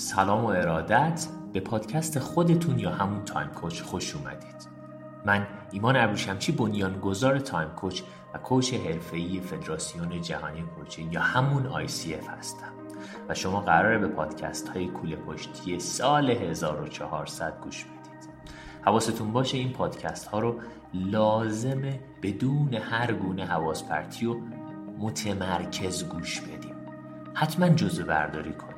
سلام و ارادت به پادکست خودتون یا همون Time Coach خوش اومدید. من ایمان ابریشمچی بنیانگذار Time Coach و coach حرفه‌ای فدراسیون جهانی coaching یا همون ICF هستم. و شما قراره به پادکست های کوله پشتی سال 1400 گوش بدید. حواستون باشه این پادکست ها رو لازمه بدون هر گونه حواس پرتی و متمرکز گوش بدیم. حتما جزوه برداری کنید.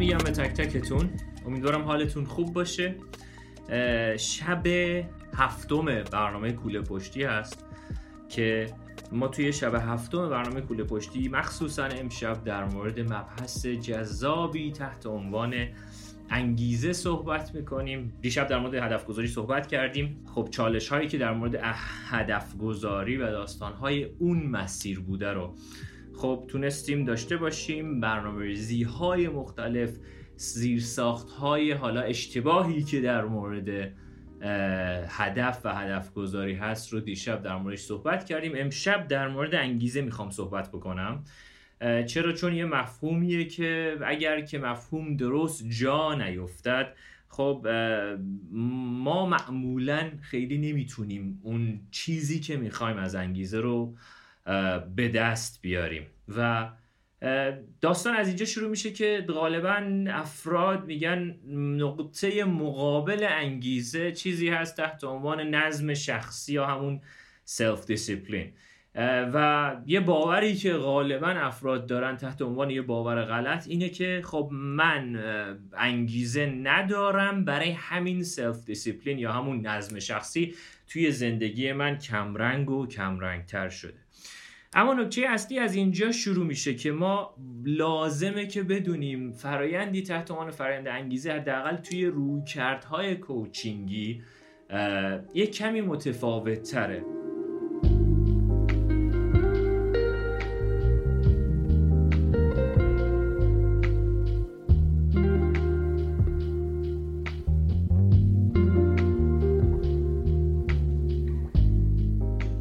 میگم به تک تکتون. امیدوارم حالتون خوب باشه. شب هفتم برنامه کوله پشتی هست که ما توی شب هفتم برنامه کوله پشتی مخصوصا امشب در مورد مبحث جذابی تحت عنوان انگیزه صحبت می‌کنیم. دیشب در مورد هدف گذاری صحبت کردیم. خب چالش هایی که در مورد هدف گذاری و داستان های اون مسیر بوده رو خب تونستیم داشته باشیم برنامه های مختلف زیرساخت های حالا اشتباهی که در مورد هدف و هدف گذاری هست رو دیشب در موردش صحبت کردیم. امشب در مورد انگیزه می‌خوام صحبت بکنم. چرا؟ چون یه مفهومیه که اگر که مفهوم درست جا نیفتد خب ما معمولا خیلی نمی‌تونیم اون چیزی که می‌خوایم از انگیزه رو به دست بیاریم. و داستان از اینجا شروع میشه که غالبا افراد میگن نقطه مقابل انگیزه چیزی هست تحت عنوان نظم شخصی یا همون self-discipline و یه باوری که غالبا افراد دارن تحت عنوان یه باور غلط اینه که خب من انگیزه ندارم برای همین self-discipline یا همون نظم شخصی توی زندگی من کمرنگ و کمرنگتر شده. اما نکته اصلی از اینجا شروع میشه که ما لازمه که بدونیم فرایندی تحت عنوان فرایند انگیزه حداقل توی رویکردهای coaching ی یک کمی متفاوت تره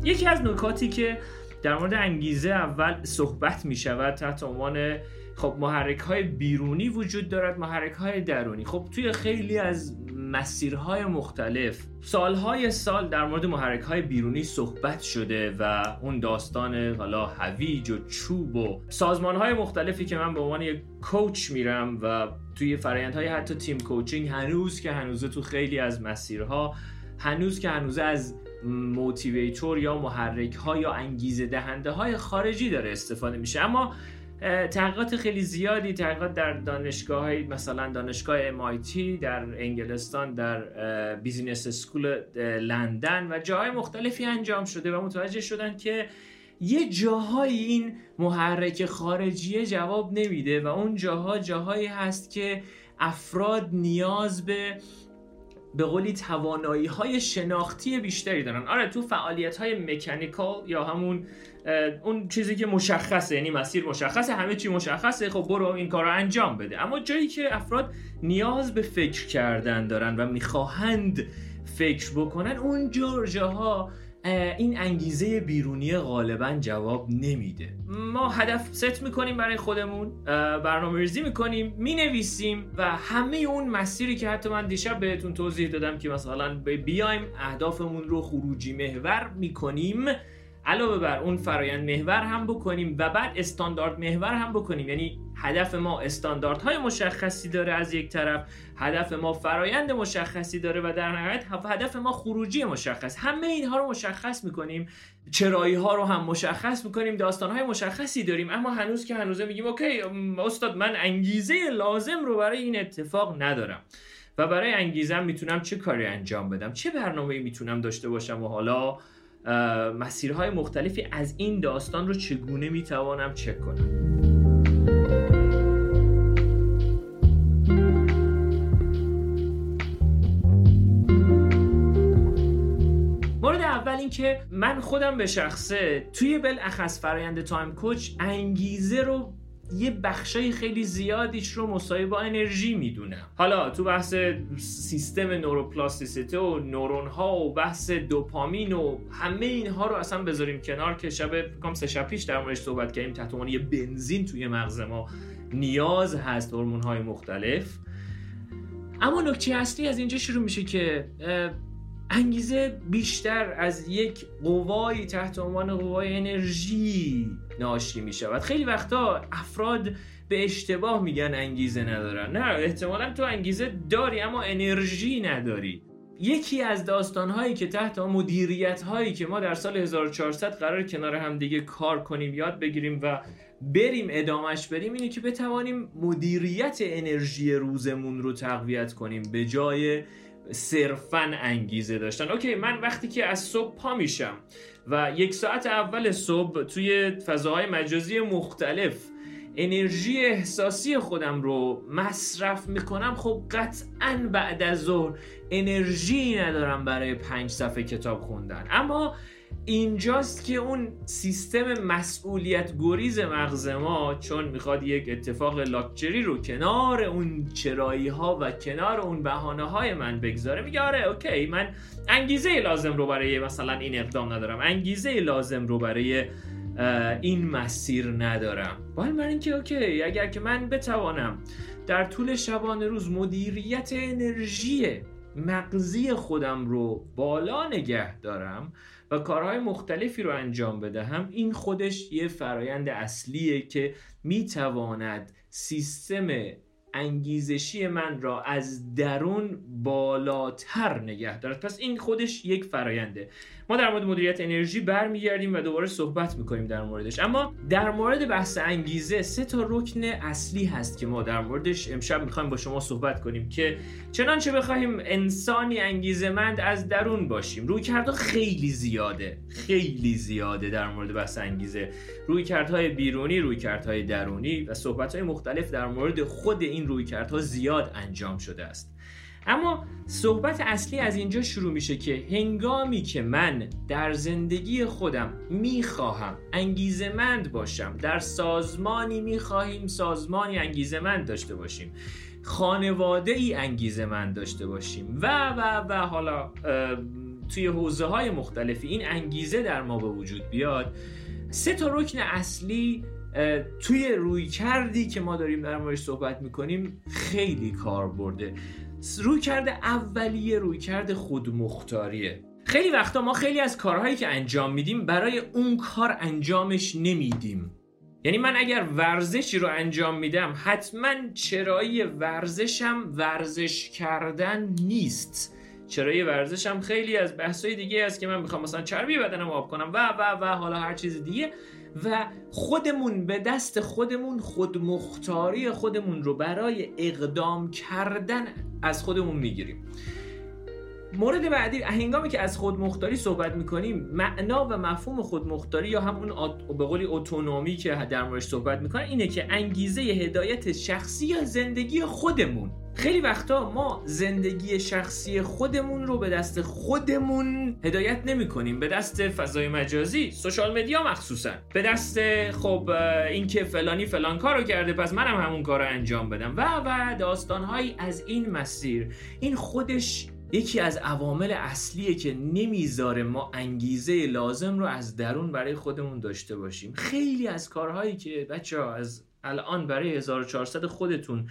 یکی از نکاتی که در مورد انگیزه اول صحبت می شود تحت عنوان خب محرک های بیرونی وجود دارد محرک های درونی. خب توی خیلی از مسیرهای مختلف سالهای سال در مورد محرک های بیرونی صحبت شده و اون داستان حالا هویج و چوب و سازمان های مختلفی که من به عنوان یک کوچ میرم و توی فرایندهای حتی team coaching هنوز که هنوزه تو خیلی از مسیرها هنوز که هنوزه از motivator یا محرک ها یا انگیزه دهنده های خارجی داره استفاده میشه. اما تحقیقات خیلی زیادی تحقیقات در دانشگاه های مثلا دانشگاه MIT در انگلستان در business school لندن و جاهای مختلفی انجام شده و متوجه شدن که یه جاهای این محرک خارجیه جواب نمیده و اون جاها جاهایی هست که افراد نیاز به به قولی توانایی های شناختی بیشتری دارن. آره تو فعالیت های مکانیکال یا همون اون چیزی که مشخصه یعنی مسیر مشخصه همه چی مشخصه خب برو این کار رو انجام بده. اما جایی که افراد نیاز به فکر کردن دارن و می‌خواهند فکر بکنن اون جور جاها این انگیزه بیرونی غالبا جواب نمیده. ما هدف ست می‌کنیم برای خودمون برنامه ریزی می‌کنیم می‌نویسیم و همه اون مسیری که حتی من دیشب بهتون توضیح دادم که مثلا بیایم اهدافمون رو خروجی محور می‌کنیم علاوه بر اون فرایند محور هم بکنیم و بعد استاندارد محور هم بکنیم. یعنی هدف ما استانداردهای مشخصی داره از یک طرف هدف ما فرایند مشخصی داره و در نهایت هدف ما خروجی مشخص. همه اینها رو مشخص می‌کنیم چرایی ها رو هم مشخص می‌کنیم داستان های مشخصی داریم. اما هنوز که هنوزه میگیم اوکی استاد من انگیزه لازم رو برای این اتفاق ندارم. و برای انگیزم می‌تونم چه کاری انجام بدم؟ چه برنامه می‌تونم داشته باشم؟ و حالا مسیرهای مختلفی از این داستان رو چگونه می‌توانم چک کنم؟ اول این که من خودم به شخصه توی بالاخص فرایند تایم کوچ انگیزه رو یه بخشای خیلی زیادیش رو مساوی با انرژی می‌دونم. حالا تو بحث سیستم نوروپلاستیسیته و نورون ها و بحث دوپامین و همه اینها رو اصلا بذاریم کنار که شب کام سه شب پیش در موردش صحبت کردیم تحت یه بنزین توی مغز ما نیاز هست هورمون های مختلف. اما نکته اصلی از اینجا شروع میشه که انگیزه بیشتر از یک قوایی تحت عنوان قوای انرژی ناشی می شود خیلی وقتا افراد به اشتباه میگن انگیزه ندارن. نه احتمالا تو انگیزه داری اما انرژی نداری. یکی از داستانهایی که تحت مدیریت هایی که ما در سال 1400 قرار کنار هم دیگه کار کنیم یاد بگیریم و بریم ادامش بریم اینه که بتوانیم مدیریت انرژی روزمون رو تقویت کنیم. به جای صرفا انگیزه داشتن. اوکی من وقتی که از صبح پا میشم و یک ساعت اول صبح توی فضاهای مجازی مختلف انرژی احساسی خودم رو مصرف می‌کنم خب قطعا بعد از ظهر انرژی ندارم برای پنج صفحه کتاب خوندن. اما اینجاست که اون سیستم مسئولیت گریز مغز ما چون می‌خواد یک اتفاق لاکچری رو کنار اون چرایی ها و کنار اون بهانه های من بگذاره میگه آره اوکی من انگیزه لازم رو برای مثلا این اقدام ندارم انگیزه لازم رو برای این مسیر ندارم. ولی من اینکه اوکی اگر که من بتوانم در طول شبانه روز مدیریت انرژی مغزی خودم رو بالا نگه دارم و کارهای مختلفی رو انجام بدهم این خودش یه فرایند اصلیه که می‌تواند سیستم انگیزشی من را از درون بالاتر نگه دارد. پس این خودش یک فراینده ما در مورد مدیریت انرژی برمیگردیم و دوباره صحبت می‌کنیم در موردش. اما در مورد بحث انگیزه سه تا رکن اصلی هست که ما در موردش امشب می‌خوایم با شما صحبت کنیم که چنانچه بخوایم انسانی انگیزمند از درون باشیم. روی کردها خیلی زیاده خیلی زیاده در مورد بحث انگیزه. روی کردهای بیرونی روی کردهای درونی و صحبت های مختلف در مورد خود این روی کردها زیاد انجام شده است. اما صحبت اصلی از اینجا شروع میشه که هنگامی که من در زندگی خودم می‌خواهم انگیزمند باشم در سازمانی می‌خواهیم سازمانی انگیزمند داشته باشیم خانواده ای انگیزمند داشته باشیم و و و حالا توی حوزه های مختلفی این انگیزه در ما به وجود بیاد. سه تا رکن اصلی توی روی کردی که ما داریم در موردش صحبت می‌کنیم خیلی کار برده روی کرده اولیه روی کرده خودمختاریه. خیلی وقتا ما خیلی از کارهایی که انجام میدیم برای اون کار انجامش نمیدیم. یعنی من اگر ورزشی رو انجام میدم حتما چرایی ورزشم ورزش کردن نیست. چرایی ورزشم خیلی از بحثای دیگه است که من می‌خوام مثلا چربی بدنم آب کنم و و و حالا هر چیز دیگه. و خودمون به دست خودمون خودمختاری خودمون رو برای اقدام کردن از خودمون می‌گیریم. مورد بعدی هنگامی که از خودمختاری صحبت می‌کنیم معنا و مفهوم خودمختاری یا همون به قولی اتونومی که در موردش صحبت می‌کنن اینه که انگیزه هدایت شخصی یا زندگی خودمون. خیلی وقتا ما زندگی شخصی خودمون رو به دست خودمون هدایت نمی کنیم به دست فضای مجازی سوشال مدیا مخصوصا. به دست خب اینکه فلانی فلان کارو کرده پس منم همون کار رو انجام بدم. و و داستانهایی از این مسیر. این خودش یکی از عوامل اصلیه که نمی‌ذاره ما انگیزه لازم رو از درون برای خودمون داشته باشیم. خیلی از کارهایی که بچه از الان برای 1400 خودتون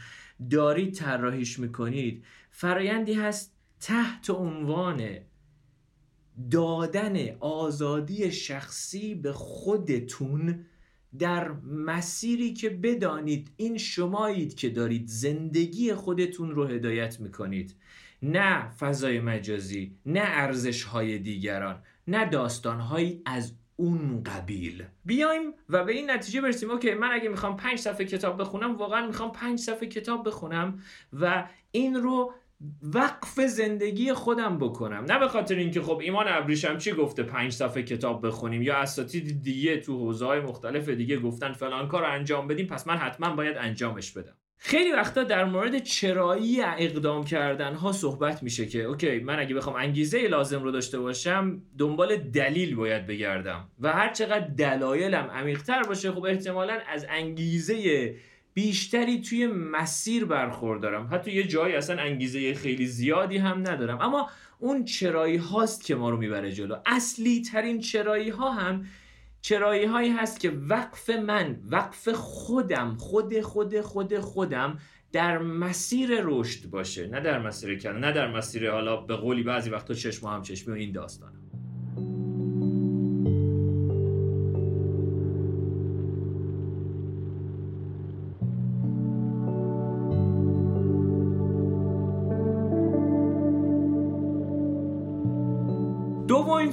دارید طراحیش می‌کنید فرایندی هست تحت عنوان دادن آزادی شخصی به خودتون در مسیری که بدانید این شمایید که دارید زندگی خودتون رو هدایت می‌کنید. نه فضای مجازی نه ارزش های دیگران نه داستان هایی از اون قبیل. بیایم و به این نتیجه برسیم. okay من اگه می‌خوام پنج صفحه کتاب بخونم واقعا می‌خوام پنج صفحه کتاب بخونم و این رو وقف زندگی خودم بکنم. نه به خاطر اینکه خب ایمان ابریشمچی گفته پنج صفحه کتاب بخونیم؟ یا اساتید دیگه تو حوزه های مختلف دیگه گفتن فلان کار انجام بدیم پس من حتما باید انجامش بدم. خیلی وقتا در مورد چرایی اقدام کردن ها صحبت میشه که okay من اگه بخوام انگیزه لازم رو داشته باشم دنبال دلیل باید بگردم. و هر چقدر دلایلم عمیقتر باشه خب احتمالا از انگیزه بیشتری توی مسیر برخوردارم. حتی یه جایی اصلا انگیزه خیلی زیادی هم ندارم. اما اون چرایی هاست که ما رو می‌بره جلو. اصلی ترین چرایی ها هم چرایی هایی هست که وقف من وقف خودم خود خود خود خودم در مسیر رشد باشه. نه در مسیر کن نه در مسیر حالا به قولی بعضی وقتا چشم هم چشمی و این داستانم.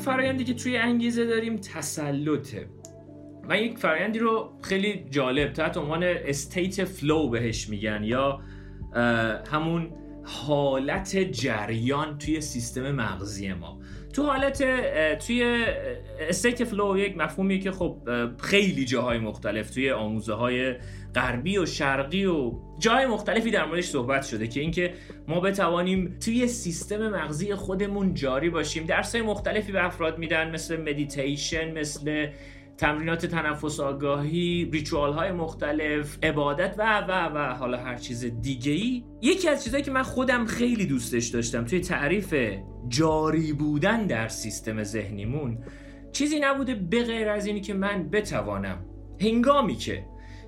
فرایندی که توی انگیزه داریم تسلطه. من یک فرایندی رو خیلی جالب تحت عنوان state flow بهش میگن یا همون حالت جریان توی سیستم مغزی ما. تو حالت توی state flow یک مفهومیه که خب خیلی جاهای مختلف توی آموزه های غربی و شرقی و جای مختلفی در موردش صحبت شده که اینکه ما بتوانیم توی سیستم مغزی خودمون جاری باشیم. درسای مختلفی به افراد میدن مثل مدیتیشن مثل تمرینات تنفس آگاهی ریچوال های مختلف عبادت و و و حالا هر چیز دیگه ای یکی از چیزهایی که من خودم خیلی دوستش داشتم توی تعریف جاری بودن در سیستم ذهنیمون چیزی نبوده به غیر از اینی که من بتوانم هنگامی که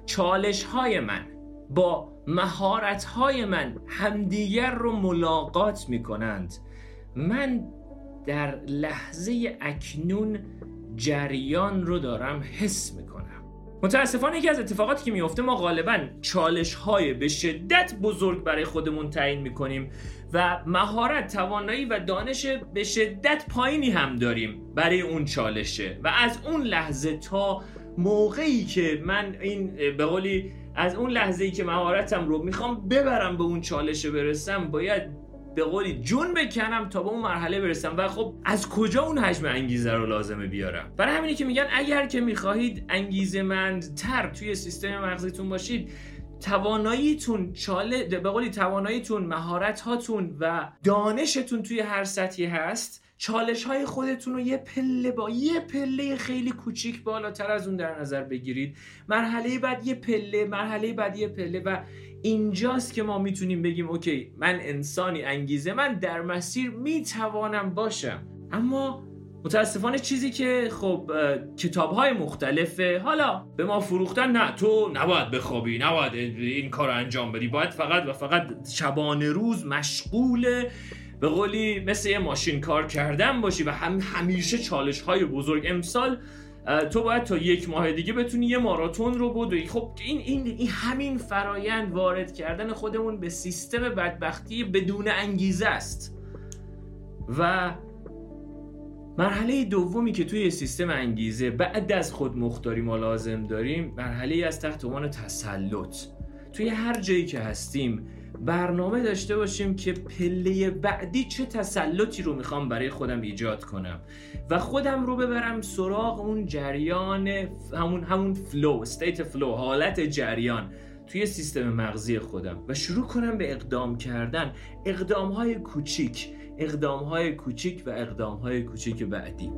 چالش های من با مهارت های من همدیگر رو ملاقات می کنند من در لحظه اکنون جریان رو دارم حس می‌کنم. متاسفانه یکی از اتفاقاتی که میفته ما غالبا چالش های به شدت بزرگ برای خودمون تعیین می‌کنیم و مهارت توانایی و دانش به شدت پایینی هم داریم برای اون چالشه. و از اون لحظه تا موقعی که من این به قولی از اون لحظه ای که مهارتم رو می‌خوام ببرم به اون چالشه برسم باید به قولی جون بکنم تا به اون مرحله برسم. و خب از کجا اون حجم انگیزه رو لازمه بیارم؟ برای همینی که میگن اگر که می‌خواهید انگیزه تر توی سیستم مغزیتون باشید تواناییتون چاله به قولی تواناییتون مهارت هاتون و دانشتون توی هر سطحی هست چالش های خودتون رو یه پله با یه پله خیلی کوچیک بالاتر از اون در نظر بگیرید. مرحله بعد یه پله مرحله بعد یه پله و اینجاست که ما می‌تونیم بگیم اوکی من انسانی انگیزه من در مسیر می‌توانم باشم. اما متاسفانه چیزی که خب کتاب های مختلفه. حالا به ما فروختن نه تو نباید بخوابی نباید این کار انجام بدی. باید فقط و فقط شبانه روز مشغول به قولی مثل یه ماشین کار کردن باشی و هم همیشه چالش های بزرگ. امسال تو باید تا یک ماه دیگه بتونی یه ماراتون رو بدوی. خب این, این, این همین فرایند وارد کردن خودمون به سیستم بدبختی بدون انگیزه است. و مرحله دومی که توی سیستم انگیزه بعد از خود مختاری ما لازم داریم مرحله از تحت عنوان تسلط. توی هر جایی که هستیم برنامه داشته باشیم که پله بعدی چه تسلطی رو می‌خوام برای خودم ایجاد کنم و خودم رو ببرم سراغ اون جریان همون همون flow state flow حالت جریان توی سیستم مغزی خودم و شروع کنم به اقدام کردن. اقدام های کوچیک اقدام های کوچیک و اقدام های کوچیک بعدی.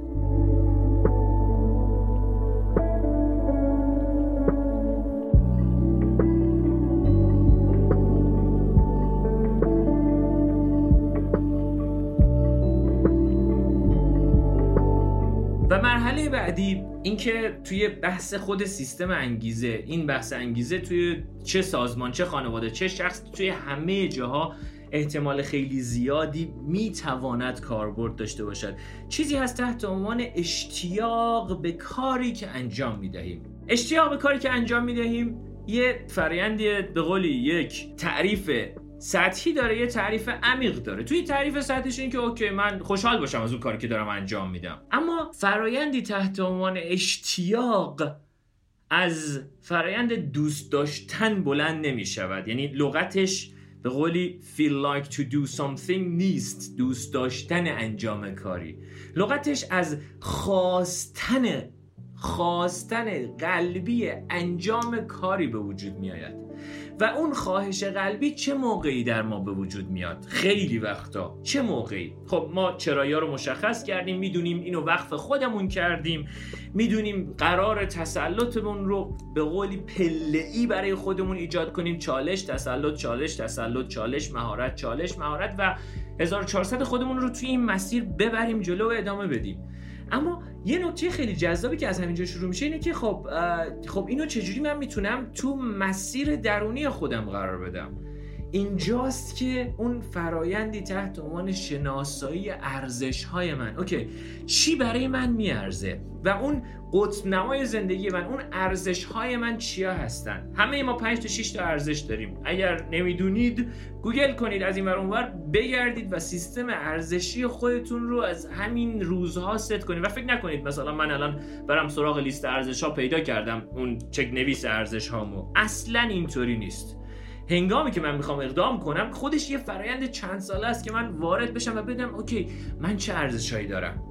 اینکه توی بحث خود سیستم انگیزه این بحث انگیزه توی چه سازمان چه خانواده چه شخص توی همه جاها احتمال خیلی زیادی می‌تواند کاربرد داشته باشد. چیزی هست تحت عنوان اشتیاق به کاری که انجام می‌دهیم. اشتیاق به کاری که انجام می‌دهیم یه فرایندی به قولی یک تعریف سطحی داره یه تعریف عمیق داره. توی تعریف سطحیش این که اوکی من خوشحال باشم از اون کاری که دارم انجام میدم. اما فرایندی تحت عنوان اشتیاق از فرایند دوست داشتن بلند نمی شود یعنی لغتش به قولی feel like to do something نیست دوست داشتن انجام کاری. لغتش از خواستن خواستن قلبی انجام کاری به وجود می آید و اون خواهش قلبی چه موقعی در ما به وجود میاد؟ خیلی وقتا. چه موقعی؟ خب ما چرایا رو مشخص کردیم می‌دونیم اینو وقف خودمون کردیم. می‌دونیم قرار تسلطمون رو به قولی پله ای برای خودمون ایجاد کنیم. چالش تسلط چالش تسلط چالش مهارت چالش مهارت و 1400 خودمون رو توی این مسیر ببریم جلو و ادامه بدیم. اما یه نکته خیلی جذابی که از همینجا شروع میشه اینه که خب خب اینو چجوری من می‌تونم تو مسیر درونی خودم قرار بدم؟ اینجاست که اون فرایندی تحت عنوان شناسایی ارزش های من. اوکی چی برای من میارزه؟ و اون قطب نمای زندگی من اون ارزش های من چیا هستن؟ همه ما 5 تا 6 تا ارزش داریم. اگر نمی‌دونید گوگل کنید از این ور اونور بگردید و سیستم ارزشی خودتون رو از همین روزها ست کنید. و فکر نکنید مثلا من الان برم سراغ لیست ارزش ها پیدا کردم اون چک نویس ارزش هامو اصلا اینطوری نیست. هنگامی که من می‌خوام اقدام کنم خودش یه فرایند چند ساله است که من وارد بشم و بدم okay من چه ارزشهایی دارم.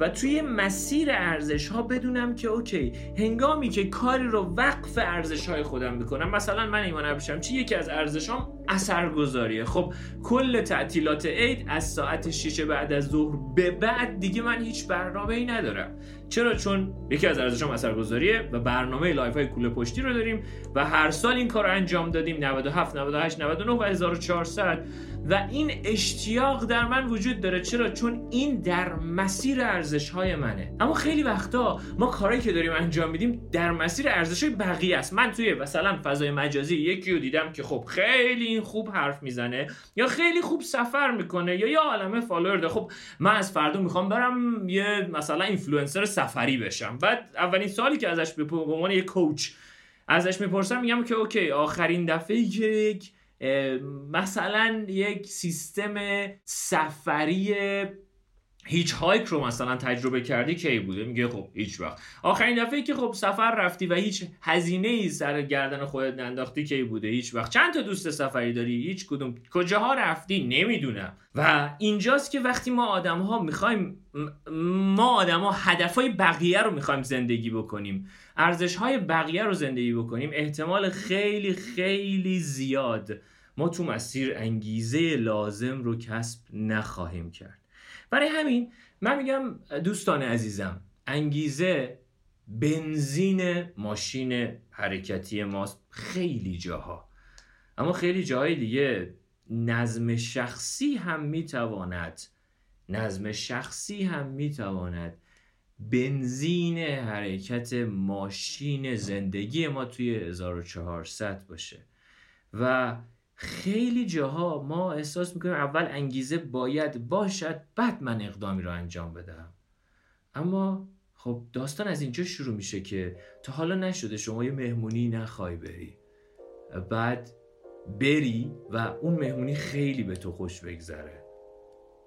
و توی مسیر ارزش ها بدونم که okay هنگامی که کاری رو وفق ارزش های خودم بکنم مثلا من ایمان بشم چی یکی از ارزش هام اثرگذاریه. خب کل تعطیلات عید از ساعت 6 بعد از ظهر به بعد دیگه من هیچ برنامه ای ندارم. چرا؟ چون یکی از ارزشام اثرگذاریه و برنامه live های کوله پشتی رو داریم و هر سال این کار انجام دادیم. 97 98 99 و 1400 و این اشتیاق در من وجود داره. چرا؟ چون این در مسیر ارزش های منه. اما خیلی وقتا ما کارهایی که داریم انجام میدیم در مسیر ارزش های بقیه است. من توی مثلا فضای مجازی یکی رو دیدم که خب خیلی این خوب حرف می‌زنه یا خیلی خوب سفر می‌کنه یا یه عالمه follower داره. خب من از فردا می‌خوام برم یه مثلا اینفلوئنسر سفری بشم. بعد اولین سوالی که ازش به عنوان یه coach ازش می‌پرسم میگم که okay آخرین دفعه یک مثلا یک سیستم سفری هیچ هایک رو مثلا تجربه کردی کی بوده؟ میگه خب هیچ وقت. آخرین دفعه که خب سفر رفتی و هیچ هزینه ای سر گردن خودت ننداختی کی بوده؟ هیچ وقت. چند تا دوست سفری داری؟ هیچ کدوم. کجاها رفتی؟ نمی‌دونم. و اینجاست که وقتی ما آدم ها می‌خوایم ما آدم ها هدف های بقیه رو می‌خوایم زندگی بکنیم ارزش های بقیه رو زندگی بکنیم احتمال خیلی خیلی زیاد ما تو مسیر انگیزه لازم رو کسب نخواهیم کرد. برای همین من میگم دوستان عزیزم انگیزه بنزین ماشین حرکتی ماست خیلی جاها. اما خیلی جاهای دیگه نظم شخصی هم می‌تواند نظم شخصی هم می‌تواند بنزین حرکت ماشین زندگی ما توی 1400 باشه. و خیلی جاها ما احساس می‌کنیم اول انگیزه باید باشد بعد من اقدامی رو انجام بدم. اما خب داستان از اینجا شروع میشه که تا حالا نشده شما یه مهمونی نخوای بری. بعد بری و اون مهمونی خیلی به تو خوش بگذره.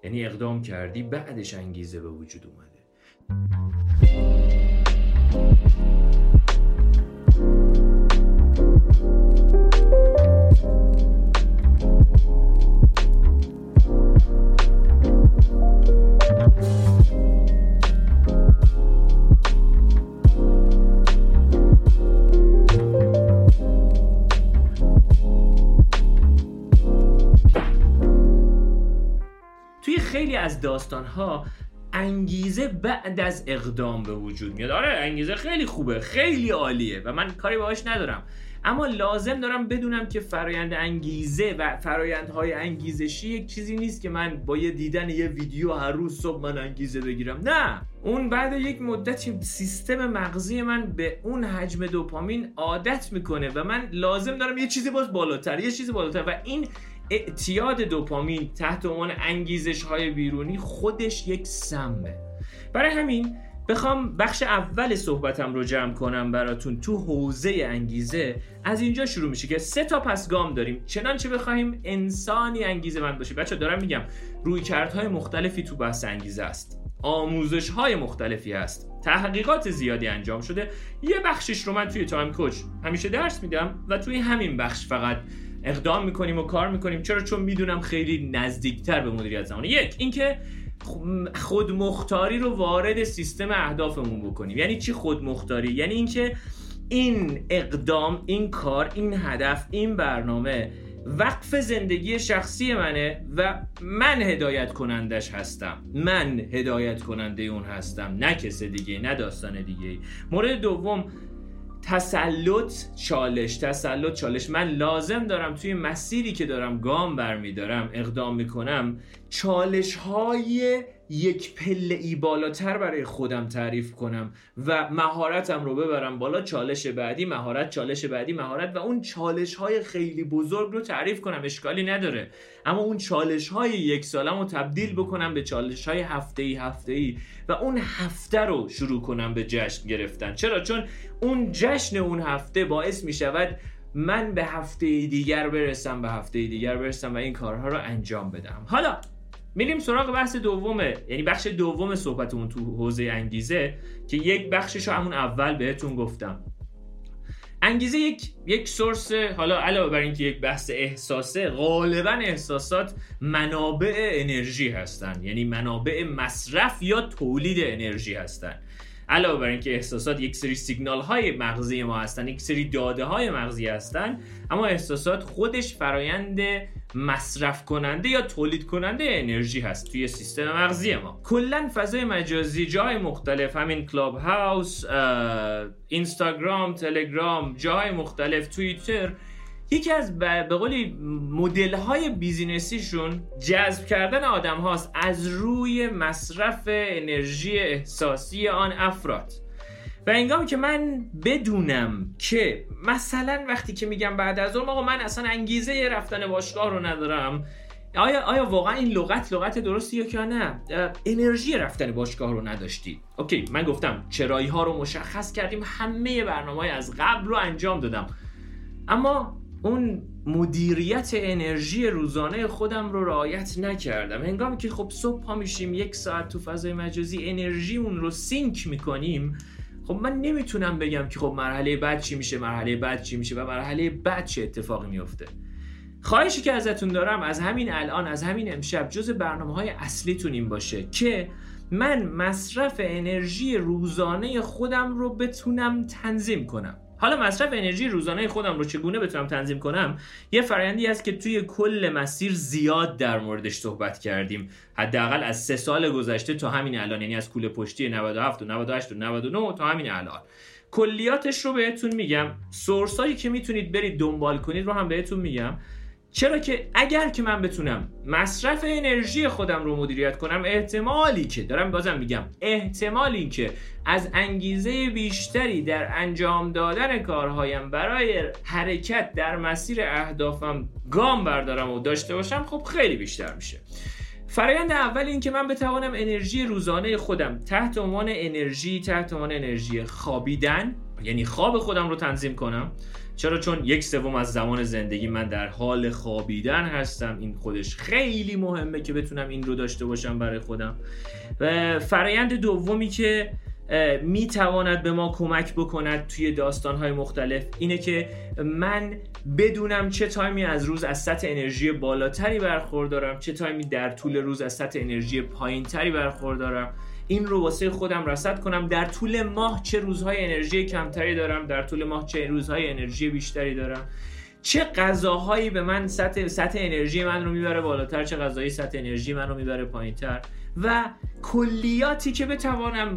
یعنی اقدام کردی بعدش انگیزه به وجود اومده. از داستانها انگیزه بعد از اقدام به وجود میاد. آره انگیزه خیلی خوبه خیلی عالیه و من کاری باهاش ندارم. اما لازم دارم بدونم که فرایند انگیزه و فرایندهای انگیزشی یک چیزی نیست که من با یه دیدن یه ویدیو هر روز صبح من انگیزه بگیرم. نه! اون بعد یک مدتی سیستم مغزی من به اون حجم دوپامین عادت می‌کنه و من لازم دارم یه چیزی باز بالاتر یه چیزی بالاتر و این اعتیاد دوپامین تحت عنوان انگیزش های بیرونی خودش یک سمه. برای همین بخوام بخش اول صحبتم رو جمع کنم براتون. تو حوزه انگیزه از اینجا شروع میشه که سه تا پس گام داریم. چنانچه بخوایم انسانی انگیزه من باشه. بچه دارم میگم روی کردهای مختلفی تو بحث انگیزه است. آموزش های مختلفی هست. تحقیقات زیادی انجام شده. یه بخشش رو من توی تایم کوچ همیشه درس میدم و توی همین بخش فقط اقدام می‌کنیم و کار می‌کنیم. چرا؟ چون می‌دونم خیلی نزدیکتر به مدیریت زمان یک اینکه خودمختاری رو وارد سیستم اهدافمون بکنیم. یعنی چی خودمختاری؟ یعنی اینکه این اقدام این کار این هدف این برنامه وقف زندگی شخصی منه و من هدایت کنندش هستم. من هدایت کننده اون هستم. نه کس دیگه نه داستان دیگه مورد دوم تسلط چالش تسلط چالش. من لازم دارم توی مسیری که دارم گام برمیدارم اقدام می‌کنم چالش های یک پله ای بالاتر برای خودم تعریف کنم و مهارتم رو ببرم بالا چالش بعدی مهارت چالش بعدی مهارت و اون چالش های خیلی بزرگ رو تعریف کنم اشکالی نداره. اما اون چالش های یک سالم رو تبدیل بکنم به چالش های هفته ای هفته ای و اون هفته رو شروع کنم به جشن گرفتن. چرا؟ چون اون جشن اون هفته باعث می شود من به هفته دیگر برسم به هفته دیگر برسم و این کارها رو انجام بدم. حالا میریم سراغ بحث دومه. یعنی بخش دوم صحبتمون تو حوزه انگیزه که یک بخشش رو همون اول بهتون گفتم. انگیزه یک یک سورس حالا علاوه بر اینکه یک بحث احساسه غالبا احساسات منابع انرژی هستن. یعنی منابع مصرف یا تولید انرژی هستن. علاوه بر اینکه احساسات یک سری سیگنال های مغزی ما هستن یک سری داده های مغزی هستن اما احساسات خودش فرایند مصرف کننده یا تولید کننده انرژی هست توی سیستم مغزی ما. کلا فضای مجازی جای مختلف همین کلاب هاوس اینستاگرام تلگرام جای مختلف توییتر یکی از به قولی مدل های بیزینسیشون جذب کردن آدم هاست از روی مصرف انرژی احساسی آن افراد. و انگامی که من بدونم که مثلا وقتی که میگم بعد از اون آقا من اصلا انگیزه رفتن باشگاه رو ندارم. آیا آیا واقعا این لغت لغت درستی یا نه؟ انرژی رفتن باشگاه رو نداشتی. اوکی من گفتم چرایی ها رو مشخص کردیم همه برنامه از قبل رو انجام دادم. اما اون مدیریت انرژی روزانه خودم رو رعایت نکردم. هنگامی که خب صبح پا میشیم یک ساعت تو فضای مجازی انرژیمون رو سینک می‌کنیم خب من نمی‌تونم بگم که خب مرحله بعد چی میشه مرحله بعد چی میشه و مرحله بعد چه اتفاقی میفته خواهشی که ازتون دارم از همین الان از همین امشب جز برنامه های اصلیتون این باشه که من مصرف انرژی روزانه خودم رو بتونم تنظیم کنم. حالا مصرف انرژی روزانه خودم رو چگونه بتونم تنظیم کنم؟ یه فرایندی است که توی کل مسیر زیاد در موردش صحبت کردیم. حداقل از سه سال گذشته تا همین الان یعنی از کوله پشتی 97 و 98 و 99 تا همین الان. کلیاتش رو بهتون میگم. سورس هایی که می‌تونید برید دنبال کنید رو هم بهتون میگم. چرا که اگر که من بتونم مصرف انرژی خودم رو مدیریت کنم احتمالی که دارم بازم میگم احتمالی که از انگیزه بیشتری در انجام دادن کارهایم برای حرکت در مسیر اهدافم گام بردارم و داشته باشم خب خیلی بیشتر میشه. فرایند اول این که من بتوانم انرژی روزانه خودم تحت عنوان انرژی تحت عنوان انرژی خوابیدن یعنی خواب خودم رو تنظیم کنم. چرا؟ چون یک سوم از زمان زندگی من در حال خوابیدن هستم. این خودش خیلی مهمه که بتونم این رو داشته باشم برای خودم. و فرایند دومی که می تواند به ما کمک بکند توی داستانهای مختلف اینه که من بدونم چه تایمی از روز از سطح انرژی بالاتری برخوردارم چه تایمی در طول روز از سطح انرژی پایینتری برخوردارم. این رو واسه خودم رصد کنم. در طول ماه چه روزهای انرژی کمتری دارم در طول ماه چه روزهای انرژی بیشتری دارم. چه غذاهایی به من سطح, سطح انرژی من رو می‌بره بالاتر چه غذایی سطح انرژی من رو می‌بره پایینتر. و کلیاتی که بتوانم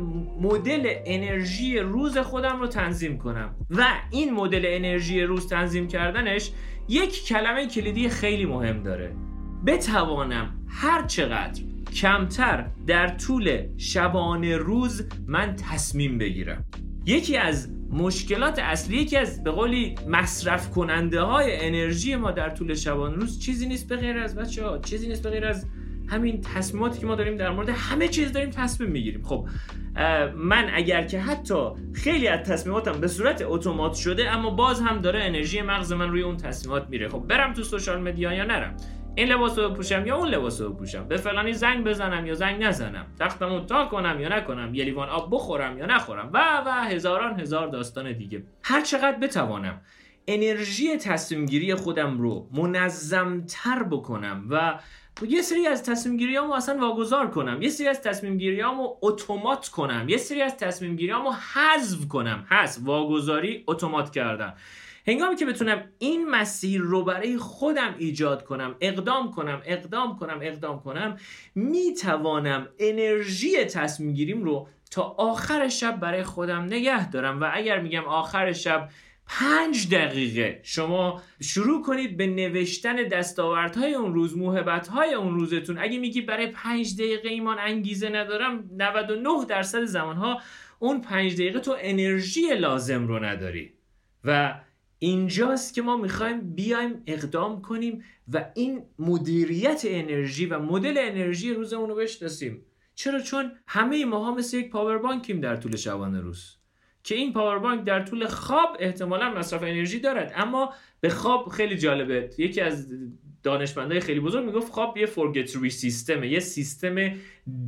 مدل انرژی روز خودم رو تنظیم کنم. و این مدل انرژی روز تنظیم کردنش یک کلمه کلیدی خیلی مهم داره. بتوانم هر چقدر کمتر در طول شبانه روز من تصمیم بگیرم. یکی از مشکلات اصلی یکی از به قولی مصرف کننده های انرژی ما در طول شبانه روز چیزی نیست به غیر از بچه ها چیزی نیست به غیر از همین تصمیماتی که ما داریم در مورد همه چیز داریم تصمیم می‌گیریم. خب من اگر که حتی خیلی از تصمیماتم به صورت اتومات شده اما باز هم داره انرژی مغز من روی اون تصمیمات میره. خب برم تو سوشال مدیا یا نرم؟ این لباس رو بپوشم یا اون لباس رو بپوشم؟ به فلانی زنگ بزنم یا زنگ نزنم؟ تختمو تا کنم یا نکنم؟ یه لیوان آب بخورم یا نخورم؟ و و هزاران هزار داستان دیگه. هر چقدر بتوانم انرژی تصمیم گیری خودم رو منظمتر بکنم و یه سری از تصمیم گیری اصلا واگذار کنم یه سری از تصمیم گیری اتومات کنم یه سری از تصمیم گیری حذف کنم. حذف واگذاری اتومات کردن. هنگامی که بتونم این مسیر رو برای خودم ایجاد کنم اقدام کنم اقدام کنم اقدام کنم می‌توانم انرژی تصمیم گیریم رو تا آخر شب برای خودم نگه دارم. و اگر میگم آخر شب پنج دقیقه شما شروع کنید به نوشتن دستاوردهای اون روز موهبتهای اون روزتون. اگه میگی برای پنج دقیقه ایمان انگیزه ندارم 99 درصد زمانها اون پنج دقیقه تو انرژی لازم رو نداری. و اینجاست که ما می‌خوایم بیایم اقدام کنیم و این مدیریت انرژی و مدل انرژی روزمون رو بشناسیم. چرا؟ چون همه ماها مثل یک power bank یم در طول شبانه روز. که این power bank در طول خواب احتمالا مصرف انرژی دارد. اما به خواب خیلی جالبه. یکی از دانشمندای خیلی بزرگ می‌گفت خواب یه forgettery system ه یه سیستم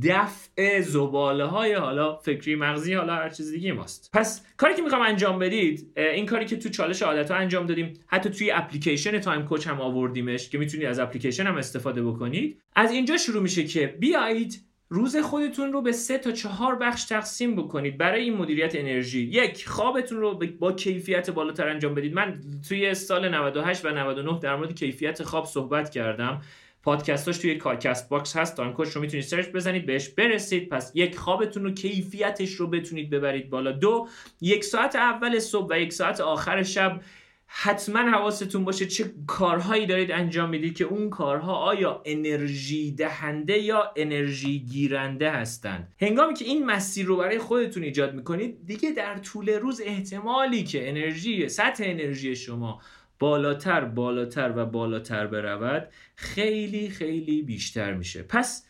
دفع زباله های حالا فکری مغزی حالا هر چیز دیگه ماست. پس کاری که می‌خوام انجام بدید این کاری که تو چالش عادت ها انجام دادیم حتی توی اپلیکیشن Time Coach هم آوردیمش که می‌تونید از اپلیکیشن هم استفاده بکنید. از اینجا شروع میشه که بیایید روز خودتون رو به سه تا چهار بخش تقسیم بکنید برای این مدیریت انرژی. یک خوابتون رو با کیفیت بالاتر انجام بدید. من توی سال 98 و 99 در مورد کیفیت خواب صحبت کردم. پادکستاش توی Castbox هست time رو می‌تونید سرچ بزنید بهش برسید. پس یک خوابتون رو کیفیتش رو بتونید ببرید بالا. دو یک ساعت اول صبح و یک ساعت آخر شب حتما حواستون باشه چه کارهایی دارید انجام می‌دید که اون کارها آیا انرژی دهنده یا انرژی گیرنده هستند. هنگامی که این مسیر رو برای خودتون ایجاد می‌کنید دیگه در طول روز احتمالی که انرژی سطح انرژی شما بالاتر بالاتر و بالاتر برود خیلی خیلی بیشتر میشه. پس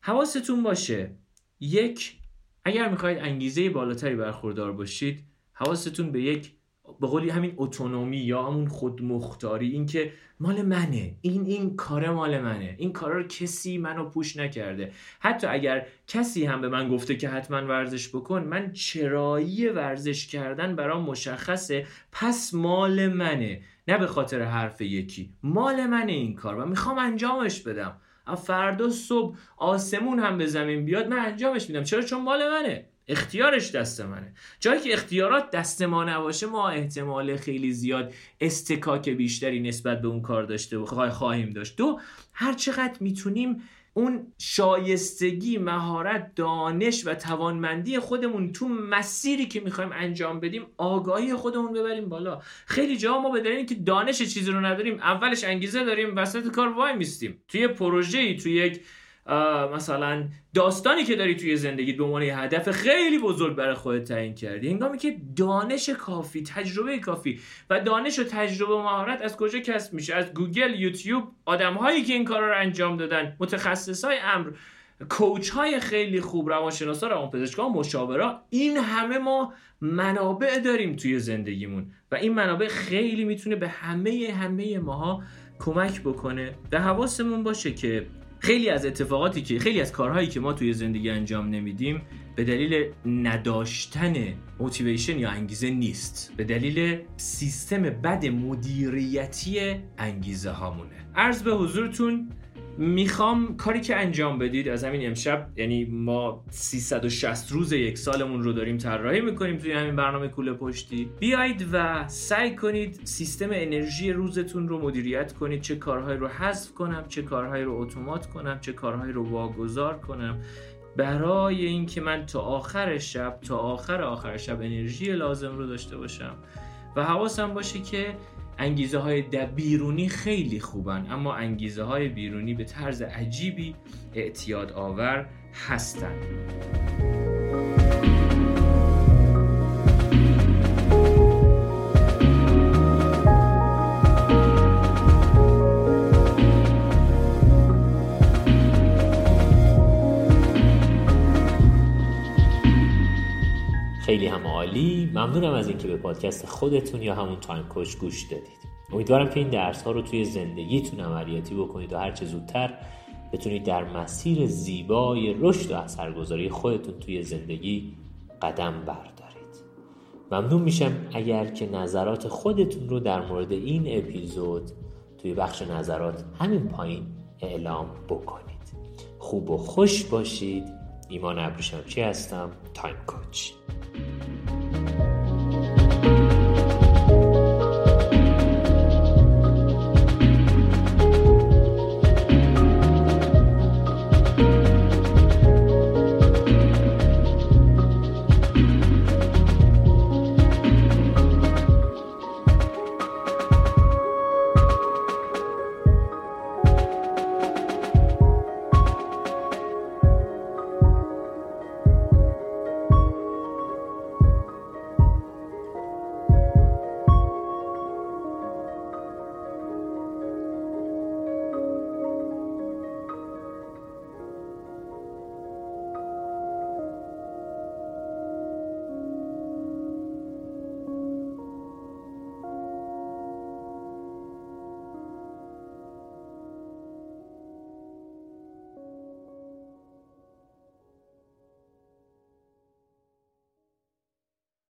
حواستون باشه یک اگر می‌خواید انگیزه بالاتری برخوردار باشید حواستون به یک به قولی همین اتونومی یا همون خودمختاری این که مال منه. این این کار مال منه. این کارا رو کسی منو پوش نکرده. حتی اگر کسی هم به من گفته که حتما ورزش بکن من چرایی ورزش کردن برام مشخصه. پس مال منه. نه به خاطر حرف یکی. مال منه این کار و می‌خوام انجامش بدم. فردا صبح آسمون هم به زمین بیاد من انجامش میدم. چرا؟ چون مال منه. اختیارش دست منه. جایی که اختیارات دست ما نباشه ما احتمال خیلی زیاد استکاک بیشتری نسبت به اون کار داشته خواهیم داشت. دو هر چقدر می‌تونیم اون شایستگی مهارت دانش و توانمندی خودمون تو مسیری که می‌خوایم انجام بدیم آگاهی خودمون ببریم بالا. خیلی جا ما به دلیل که دانش چیزی رو نداریم اولش انگیزه داریم وسط کار وای میستیم توی پروژه‌ای توی یک مثلا داستانی که داری توی زندگی به عنوان هدف خیلی بزرگ برای خودت تعیین کردی. هنگامی که دانش کافی تجربه کافی و دانش و تجربه و مهارت از کجا کسب میشه؟ از گوگل یوتیوب آدم هایی که این کار رو انجام دادن متخصص های امر coach های خیلی خوب روانشناسا روانپزشکا مشاورا این همه ما منابع داریم توی زندگیمون و این منابع خیلی می‌تونه به همه همه ماها کمک بکنه و حواسمون باشه که خیلی از اتفاقاتی که خیلی از کارهایی که ما توی زندگی انجام نمیدیم به دلیل نداشتن موتیویشن یا انگیزه نیست. به دلیل سیستم بد مدیریتی انگیزه هامونه عرض به حضورتون می‌خوام کاری که انجام بدید از همین امشب یعنی ما 360 روز یک سالمون رو داریم طراحی می‌کنیم توی همین برنامه کوله پشتی. بیایید و سعی کنید سیستم انرژی روزتون رو مدیریت کنید. چه کارهایی رو حذف کنم چه کارهایی رو اتومات کنم چه کارهایی رو واگذار کنم. برای اینکه من تا آخر شب تا آخر آخر شب انرژی لازم رو داشته باشم و حواسم باشه که انگیزه های بیرونی خیلی خوبن اما انگیزه های بیرونی به طرز عجیبی اعتیاد آور هستند خیلی هم عالی. ممنونم از اینکه به پادکست خودتون یا همون تایم کوچ گوش دادید. امیدوارم که این درس ها رو توی زندگیتون عملیاتی بکنید و هرچه زودتر بتونید در مسیر زیبای رشد و اثرگذاری خودتون توی زندگی قدم بردارید. ممنون میشم اگر که نظرات خودتون رو در مورد این اپیزود توی بخش نظرات همین پایین اعلام بکنید. خوب و خوش باشید. ایمان ابریشمچی هستم؟ تایم کوچ. thank you